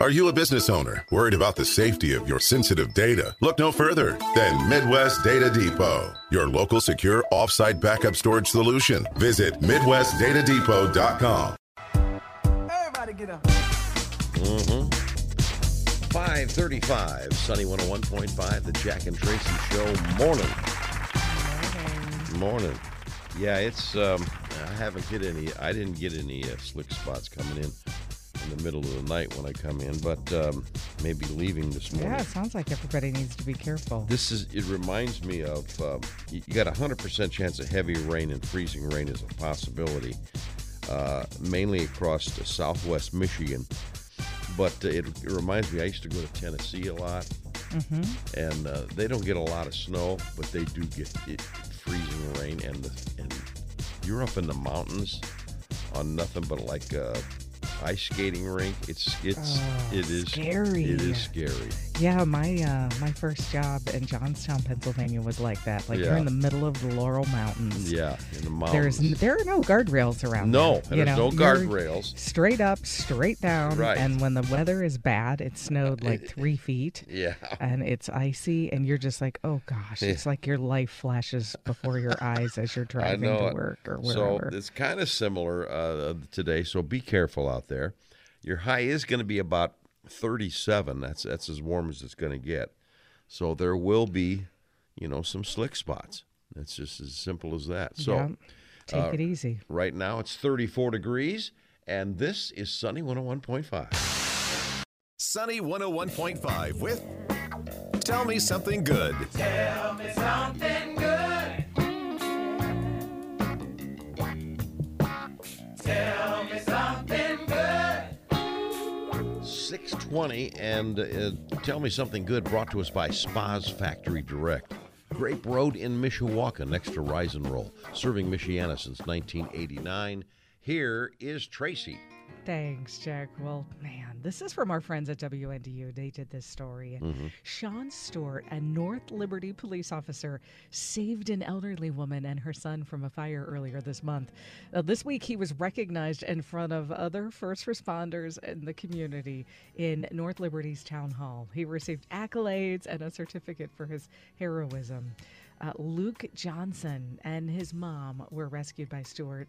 Are you a business owner worried about the safety of your sensitive data? Look no further than Midwest Data Depot, your local secure offsite backup storage solution. Visit MidwestDataDepot.com. Everybody get up. 535, Sunny 101.5, the Jack and Tracy Show. Morning. Morning. Yeah, it's, um, I haven't get any, I didn't get any uh, slick spots coming in in the middle of the night when I come in, but um, maybe leaving this morning. Yeah, it sounds like everybody needs to be careful. This is, it reminds me of, um, you, got a 100% chance of heavy rain and freezing rain is a possibility, uh, mainly across the southwest Michigan. But uh, it, it reminds me, I used to go to Tennessee a lot, and uh, they don't get a lot of snow, but they do get it, freezing rain, and the, and you're up in the mountains on nothing but like a ice skating rink. It's it's Oh, it is scary. It is scary. Yeah, my uh, my first job in Johnstown, Pennsylvania was like that. Like you're Yeah. in the middle of the Laurel Mountains. Yeah, in the There's mountains. n- there are no guardrails around. no, there, you there's know? no You're guardrails. Straight up, straight down. Right. And when the weather is bad, it snowed like three feet. Yeah. And it's icy, and you're just like, oh gosh, it's like your life flashes before your eyes as you're driving know to work or So wherever. it's kind of similar uh, today. So be careful out there. Your high is going to be about 37. That's that's as warm as it's going to get. So there will be, you know, some slick spots. It's just as simple as that. So yeah. Take uh, it easy. right now it's 34 degrees, and this is Sunny 101.5. Sunny 101.5 with Tell Me Something Good. Tell me something 620 and uh, tell me something good brought to us by Spas Factory Direct. Grape Road in Mishawaka next to Rise and Roll, serving Michiana since 1989. Here is Tracy. Thanks, Jack. Well, man, this is from our friends at WNDU. They did this story. Sean Stewart, a North Liberty police officer, saved an elderly woman and her son from a fire earlier this month. Now, this week, he was recognized in front of other first responders in the community in North Liberty's town hall. He received accolades and a certificate for his heroism. Uh, Luke Johnson and his mom were rescued by Stewart.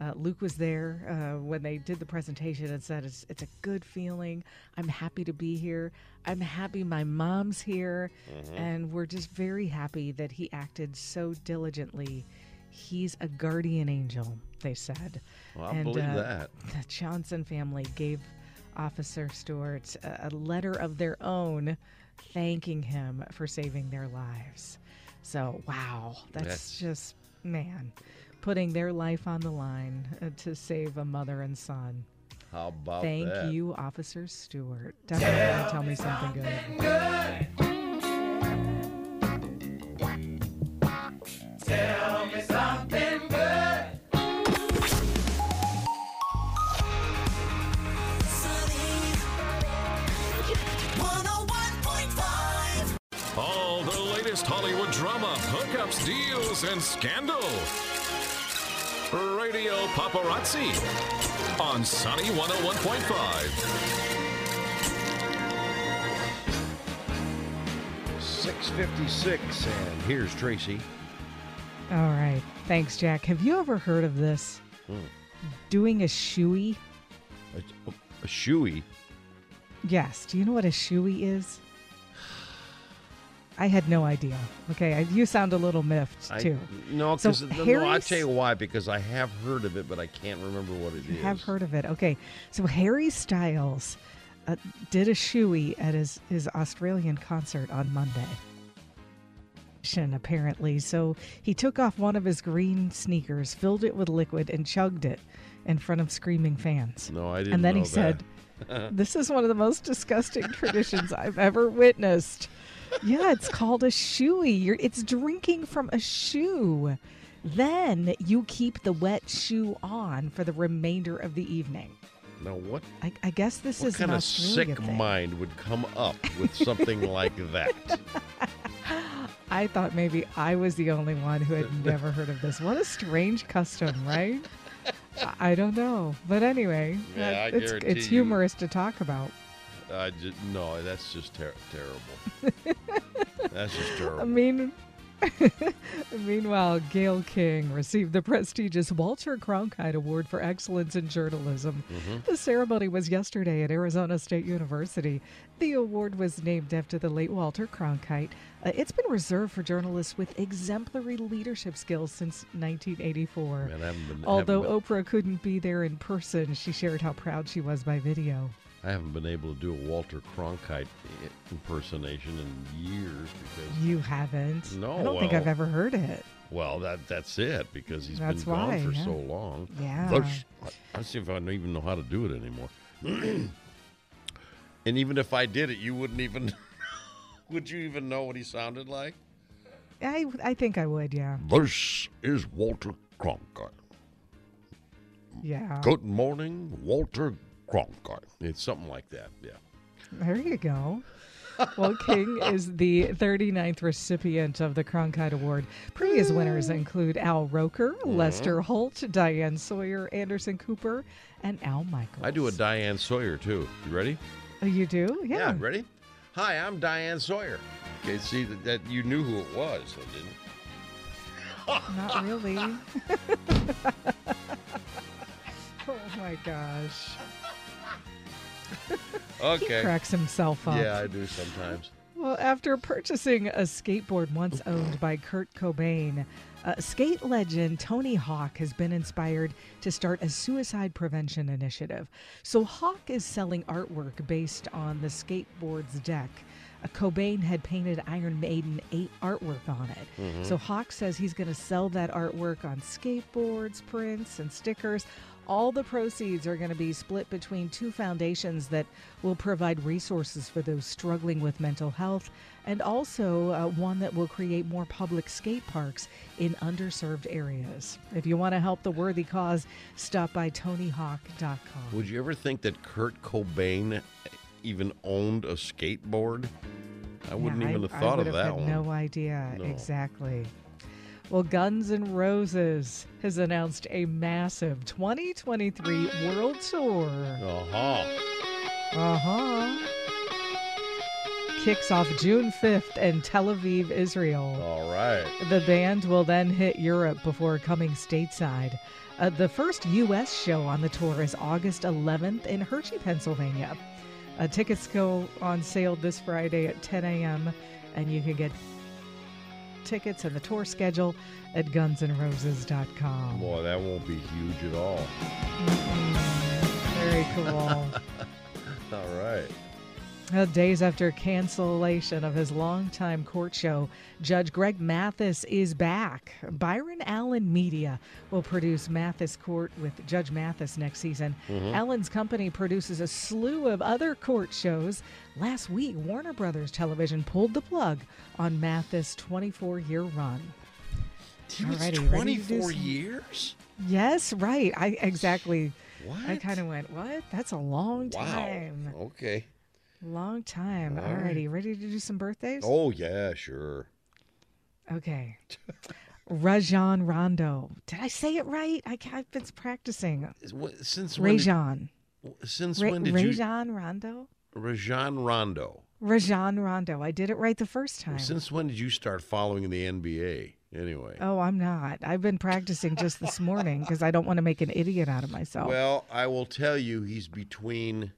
Uh, Luke was there uh, when they did the presentation and said, it's, it's a good feeling. I'm happy to be here. I'm happy my mom's here. And we're just very happy that he acted so diligently. He's a guardian angel, they said. Well, I And, believe uh, that. The Johnson family gave Officer Stewart a, a letter of their own thanking him for saving their lives. So, wow, that's, That's- just, man, putting their life on the line uh, to save a mother and son. How about Thank that? you, Officer Stewart. Definitely tell me something good. Tell me something good. All the latest Hollywood drama, hookups, deals, and scandal. Radio Paparazzi on Sunny 101.5. 656, and here's Tracy. All right. Thanks, Jack. Have you ever heard of this? Hmm. Doing a shoey? A, a shoey. Yes. Do you know what a shoey is? I had no idea. Okay, I, you sound a little miffed I- too. no, So because no, I'll tell you why. Because I have heard of it, but I can't remember what it is. You have heard of it. Okay, so Harry Styles uh, did a shoey at his his Australian concert on Monday. Apparently, so he took off one of his green sneakers, filled it with liquid, and chugged it in front of screaming fans. No, I didn't. and then he said, "This is one of the most disgusting traditions I've ever witnessed." Yeah, it's called a shoey. You're, it's drinking from a shoe. Then you keep the wet shoe on for the remainder of the evening. "Now what? I, I guess this What is kind of sick thing. mind would come up with something like that?" I thought maybe I was the only one who had never heard of this. What a strange custom, right? I- don't know, but anyway, Yeah, it's it's you- humorous to talk about. I just no, that's just ter- terrible. that's just terrible. I mean, meanwhile, Gayle King received the prestigious Walter Cronkite Award for Excellence in Journalism. The ceremony was yesterday at Arizona State University. The award was named after the late Walter Cronkite. Uh, it's been reserved for journalists with exemplary leadership skills since 1984. Man, been- Although Oprah couldn't be there in person, she shared how proud she was by video. I haven't been able to do a Walter Cronkite impersonation in years because You haven't? No, I don't think I've ever heard it. well, that that's it because he's That's been gone for yeah. so long. Yeah. I see if I don't even know how to do it anymore. and even if I did it, you wouldn't even. would you even know what he sounded like? I, I think I would, yeah. This is Walter Cronkite. Yeah. Good morning, Walter Cronkite. It's something like that. Yeah. There you go. Well, King is the 39th recipient of the Cronkite Award. Previous winners include Al Roker, Mm-hmm. Lester Holt, Diane Sawyer, Anderson Cooper, and Al Michaels. I do a Diane Sawyer too. You ready? Oh, you do? Yeah. ready? Hi, I'm Diane Sawyer. Okay, see that, that you knew who it was, didn't? Not really. oh my gosh. He Okay. cracks himself up. Yeah, I do sometimes. Well, after purchasing a skateboard once owned by Kurt Cobain, uh, skate legend Tony Hawk has been inspired to start a suicide prevention initiative. So, Hawk is selling artwork based on the skateboard's deck. Uh, Cobain had painted Iron Maiden 8 artwork on it. So, Hawk says he's going to sell that artwork on skateboards, prints, and stickers. All the proceeds are going to be split between two foundations that will provide resources for those struggling with mental health, and also uh, one that will create more public skate parks in underserved areas. If you want to help the worthy cause, stop by TonyHawk.com. Would you ever think that Kurt Cobain even owned a skateboard? I wouldn't Yeah, even I- have thought of that one. No idea No. exactly. Well, Guns N' Roses has announced a massive 2023 world tour. Uh huh. Uh huh. Kicks off June 5th in Tel Aviv, Israel. All right. The band will then hit Europe before coming stateside. Uh, the first U.S. show on the tour is August 11th in Hershey, Pennsylvania. Uh, tickets go on sale this Friday at 10 a.m., and you can get tickets and the tour schedule at gunsandroses.com. Boy, that won't be huge at all. Very cool. All right. Uh, days after cancellation of his longtime court show, Judge Greg Mathis is back. Byron Allen Media will produce Mathis Court with Judge Mathis next season. Allen's company produces a slew of other court shows. Last week, Warner Brothers Television pulled the plug on Mathis' 24 year run. He was Alrighty, ready to do 24 years? Yes, right. I exactly. What? I kind of went, what? That's a long Wow. time. Okay. Long time. All right. Alrighty, ready to do some birthdays? Oh, yeah, sure. Okay. Rajon Rondo. Did I say it right? I, I've been practicing. Since when? did- Rajon. since Ra- when did you? Rajon Rondo? Rajon Rondo. Rajon Rondo. I did it right the first time. Since when did you start following the NBA? Anyway. Oh, I'm not. I've been practicing just this morning because I don't want to make an idiot out of myself. Well, I will tell you, he's between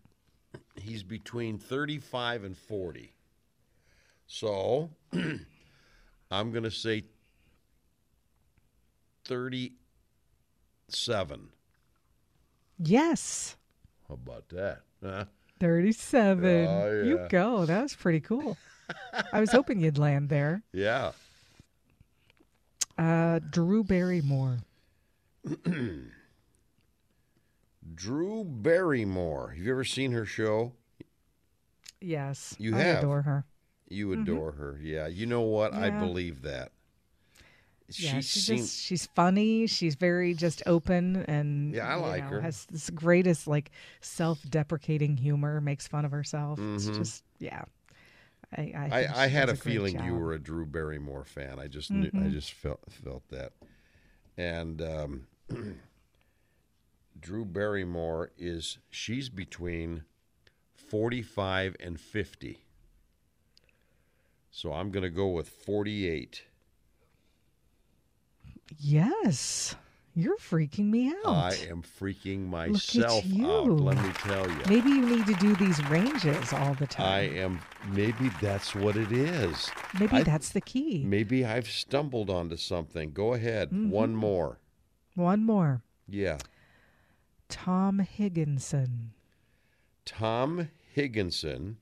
he's between thirty-five and forty. So I'm going to say thirty-seven. yes. How about that? Huh? 37. Oh, You go. That was pretty cool. I was hoping you'd land there. Yeah. Uh, Drew Barrymore. Drew Barrymore. Have you ever seen her show? Yes. You I have. adore her. You adore her. Yeah. You know what? I Mm-hmm. Believe that. Yeah, she she's just she's funny. She's very just open and Yeah, I like know, her. Has this greatest like self-deprecating humor. Makes fun of herself. It's Mhm. just yeah. I I, I, I had a great feeling you job. Mm-hmm. were a Drew Barrymore fan. I just knew, I just felt felt that. And um, Drew Barrymore is she's between 45 and 50. So I'm going to go with 48. Yes. You're freaking me out. I am freaking myself you. out, let me tell you. Maybe you need to do these ranges all the time. I am maybe that's what it is. Maybe I- that's the key. Maybe I've stumbled onto something. Go ahead. Mm-hmm. One more. One more. Yeah. Tom Higgenson. Tom Higgenson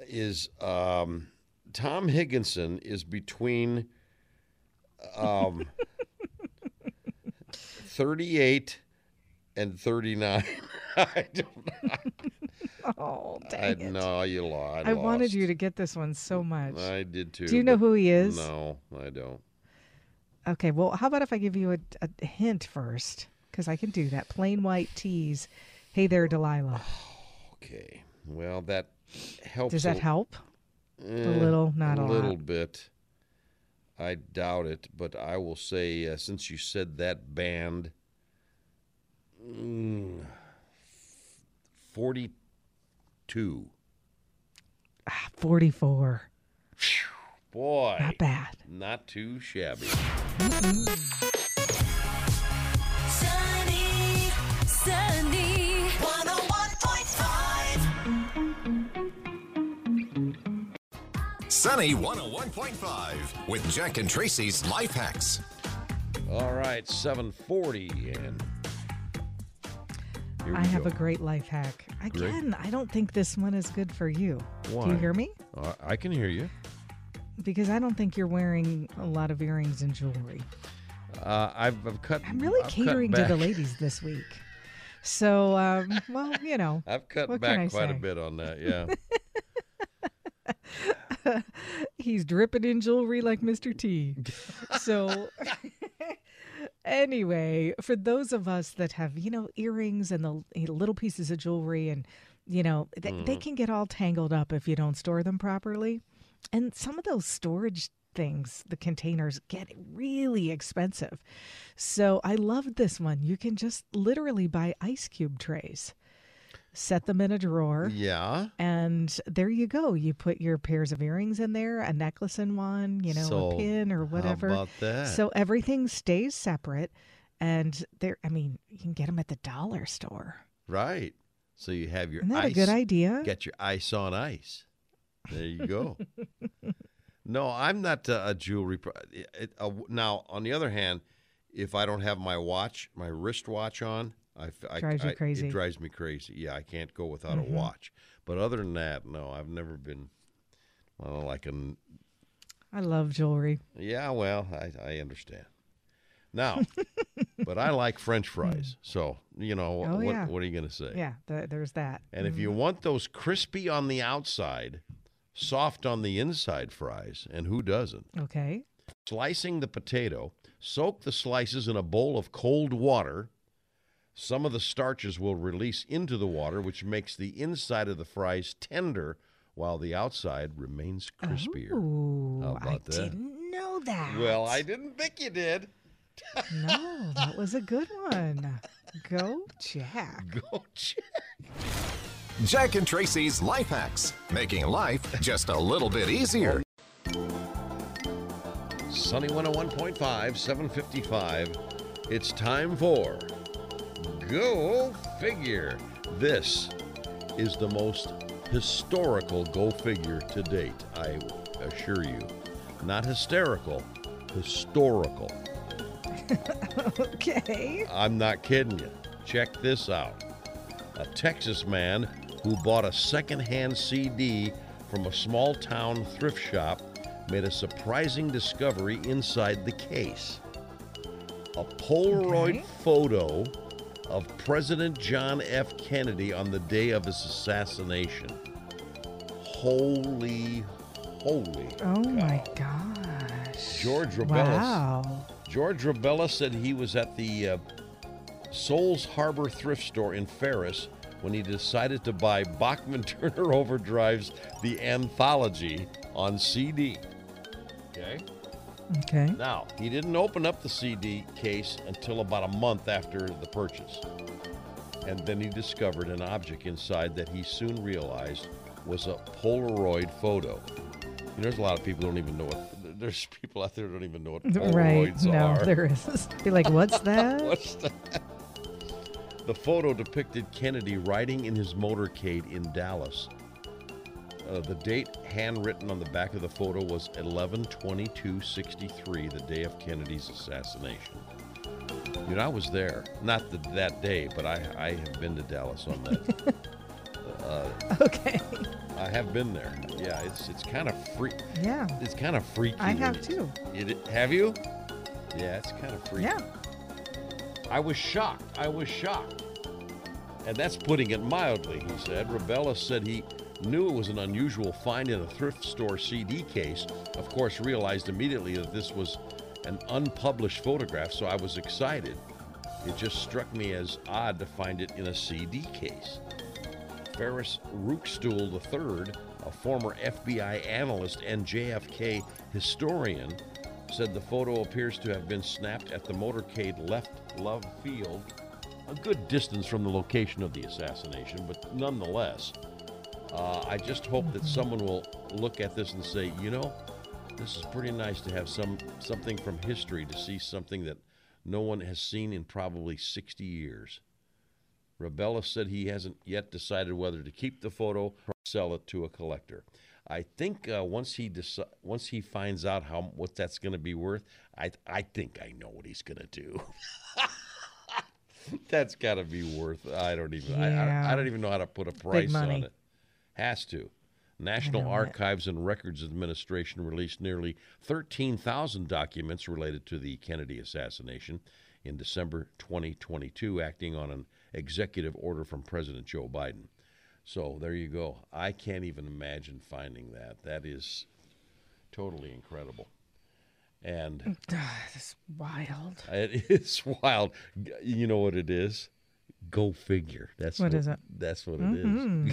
is um, Tom Higgenson is between um, 38 and 39. I don't Oh, I dang it. know you lost. I wanted you to get this one so much. I did too. Do you know who he is? No, I don't. Okay, well, how about if I give you a, a hint first? Because I can do that. Plain White T's. Hey there, Delilah. Okay. Well, that helps. Does that a- help? Eh, little, not a little lot. bit. I doubt it, but I will say uh, since you said that band, mm, forty-two. Ah, 44. Boy, Not bad. not too shabby. Sunny, sunny, 101.5. Sunny 101.5 with Jack and Tracy's Life Hacks. All right, seven forty, and here we I have go. a great life hack. Again, I don't think this one is good for you. Do you hear me? Uh, I can hear you. Because I don't think you're wearing a lot of earrings and jewelry. Uh, I've, I've cut. I'm really I've catering to the ladies this week. So, um, well, you know, I've cut What can I back quite a bit on that. Yeah. he's dripping in jewelry like Mr. T. So, anyway, for those of us that have, you know, earrings and the little pieces of jewelry, and, you know, they, Mm-hmm. they can get all tangled up if you don't store them properly. And some of those storage things, the containers, get really expensive. So, I loved this one. You can just literally buy ice cube trays. Set them in a drawer. yeah. And there you go. You put your pairs of earrings in there, a necklace in one, you know, So, a pin or whatever. So everything stays separate. And there, I mean, you can get them at the dollar store. Right. So you have your Isn't that ice. a good idea? Get your ice on ice. There you go. no, I'm not uh, a jewelry. Pro- it, it, uh, now, on the other hand, if I don't have my watch, my wristwatch on, I, I- Drives you crazy. Mm-hmm. It drives me crazy. Yeah, I can't go without a watch. But other than that, no, I've never been. Well, like an I love jewelry. yeah. Well, I, I understand. Now, but I like French fries. So you know Oh, what? yeah. What are you going to say? Yeah, th- there's that. And if you want those crispy on the outside, soft on the inside fries, and who doesn't? Okay. Slicing the potato, soak the slices in a bowl of cold water. Some of the starches will release into the water, which makes the inside of the fries tender while the outside remains crispier. Ooh, How I that? didn't know that. Well, I didn't think you did. No, that was a good one. Go, Jack. Go check. Jack and Tracy's Life Hacks, making life just a little bit easier. Sunny 101.5, 755. It's time for Go Figure. This is the most historical Go Figure to date, I assure you. Not hysterical, historical. Okay. I'm not kidding you. Check this out. A Texas man who bought a secondhand CD from a small town thrift shop made a surprising discovery inside the case. A Polaroid Okay. photo of President John F. Kennedy on the day of his assassination. Holy, holy. Oh my gosh. George Rebellis. Wow. George Rabella said he was at the uh, Souls Harbor thrift store in Ferris when he decided to buy Bachman Turner Overdrive's The Anthology on CD. Okay. Okay. Now, he didn't open up the CD case until about a month after the purchase. and then he discovered an object inside that he soon realized was a Polaroid photo. You know, there's a lot of people who don't even know what. There's people out there who don't even know what Polaroids Right. No, are. there is. Be like, what's that? What's that? The photo depicted Kennedy riding in his motorcade in Dallas. Uh, the date handwritten on the back of the photo was 11-22-63, the day of Kennedy's assassination. You know, I was there. Not the, that day, but I, I have been to Dallas on that. okay. I have been there. Yeah, it's it's kind of free. Yeah. It's kind of freaky. I have too. It, have you? Yeah, it's kind of freaky. Yeah. I was shocked. I was shocked. And that's putting it mildly, he said. Rebella said he knew it was an unusual find in a thrift store CD case. Of course, realized immediately that this was an unpublished photograph, so I was excited. It just struck me as odd to find it in a CD case. Farris Rookstool III, a former FBI analyst and JFK historian, said the photo appears to have been snapped at the motorcade left Love Field, a good distance from the location of the assassination, but nonetheless, uh, I just hope that someone will look at this and say, you know, this is pretty nice to have some something from history to see something that no one has seen in probably 60 years. Rabella said he hasn't yet decided whether to keep the photo or sell it to a collector. I think uh, once he deci- once he finds out how what that's going to be worth, I I think I know what he's going to do. that's got to be worth. I don't even. I, I, I don't even know how to put a price on it. Has to. National know it. Archives and Records Administration released nearly 13,000 documents related to the Kennedy assassination in December 2022, acting on an executive order from President Joe Biden. So there you go. I can't even imagine finding that. That is totally incredible. And It's wild. it is wild. You know what it is? Go figure. That's What is it? That's what it is. Mm-hmm.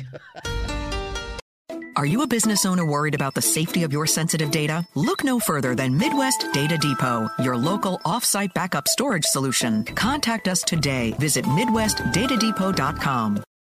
Are you a business owner worried about the safety of your sensitive data? Look no further than Midwest Data Depot, your local offsite backup storage solution. Contact us today. Visit MidwestDataDepot.com.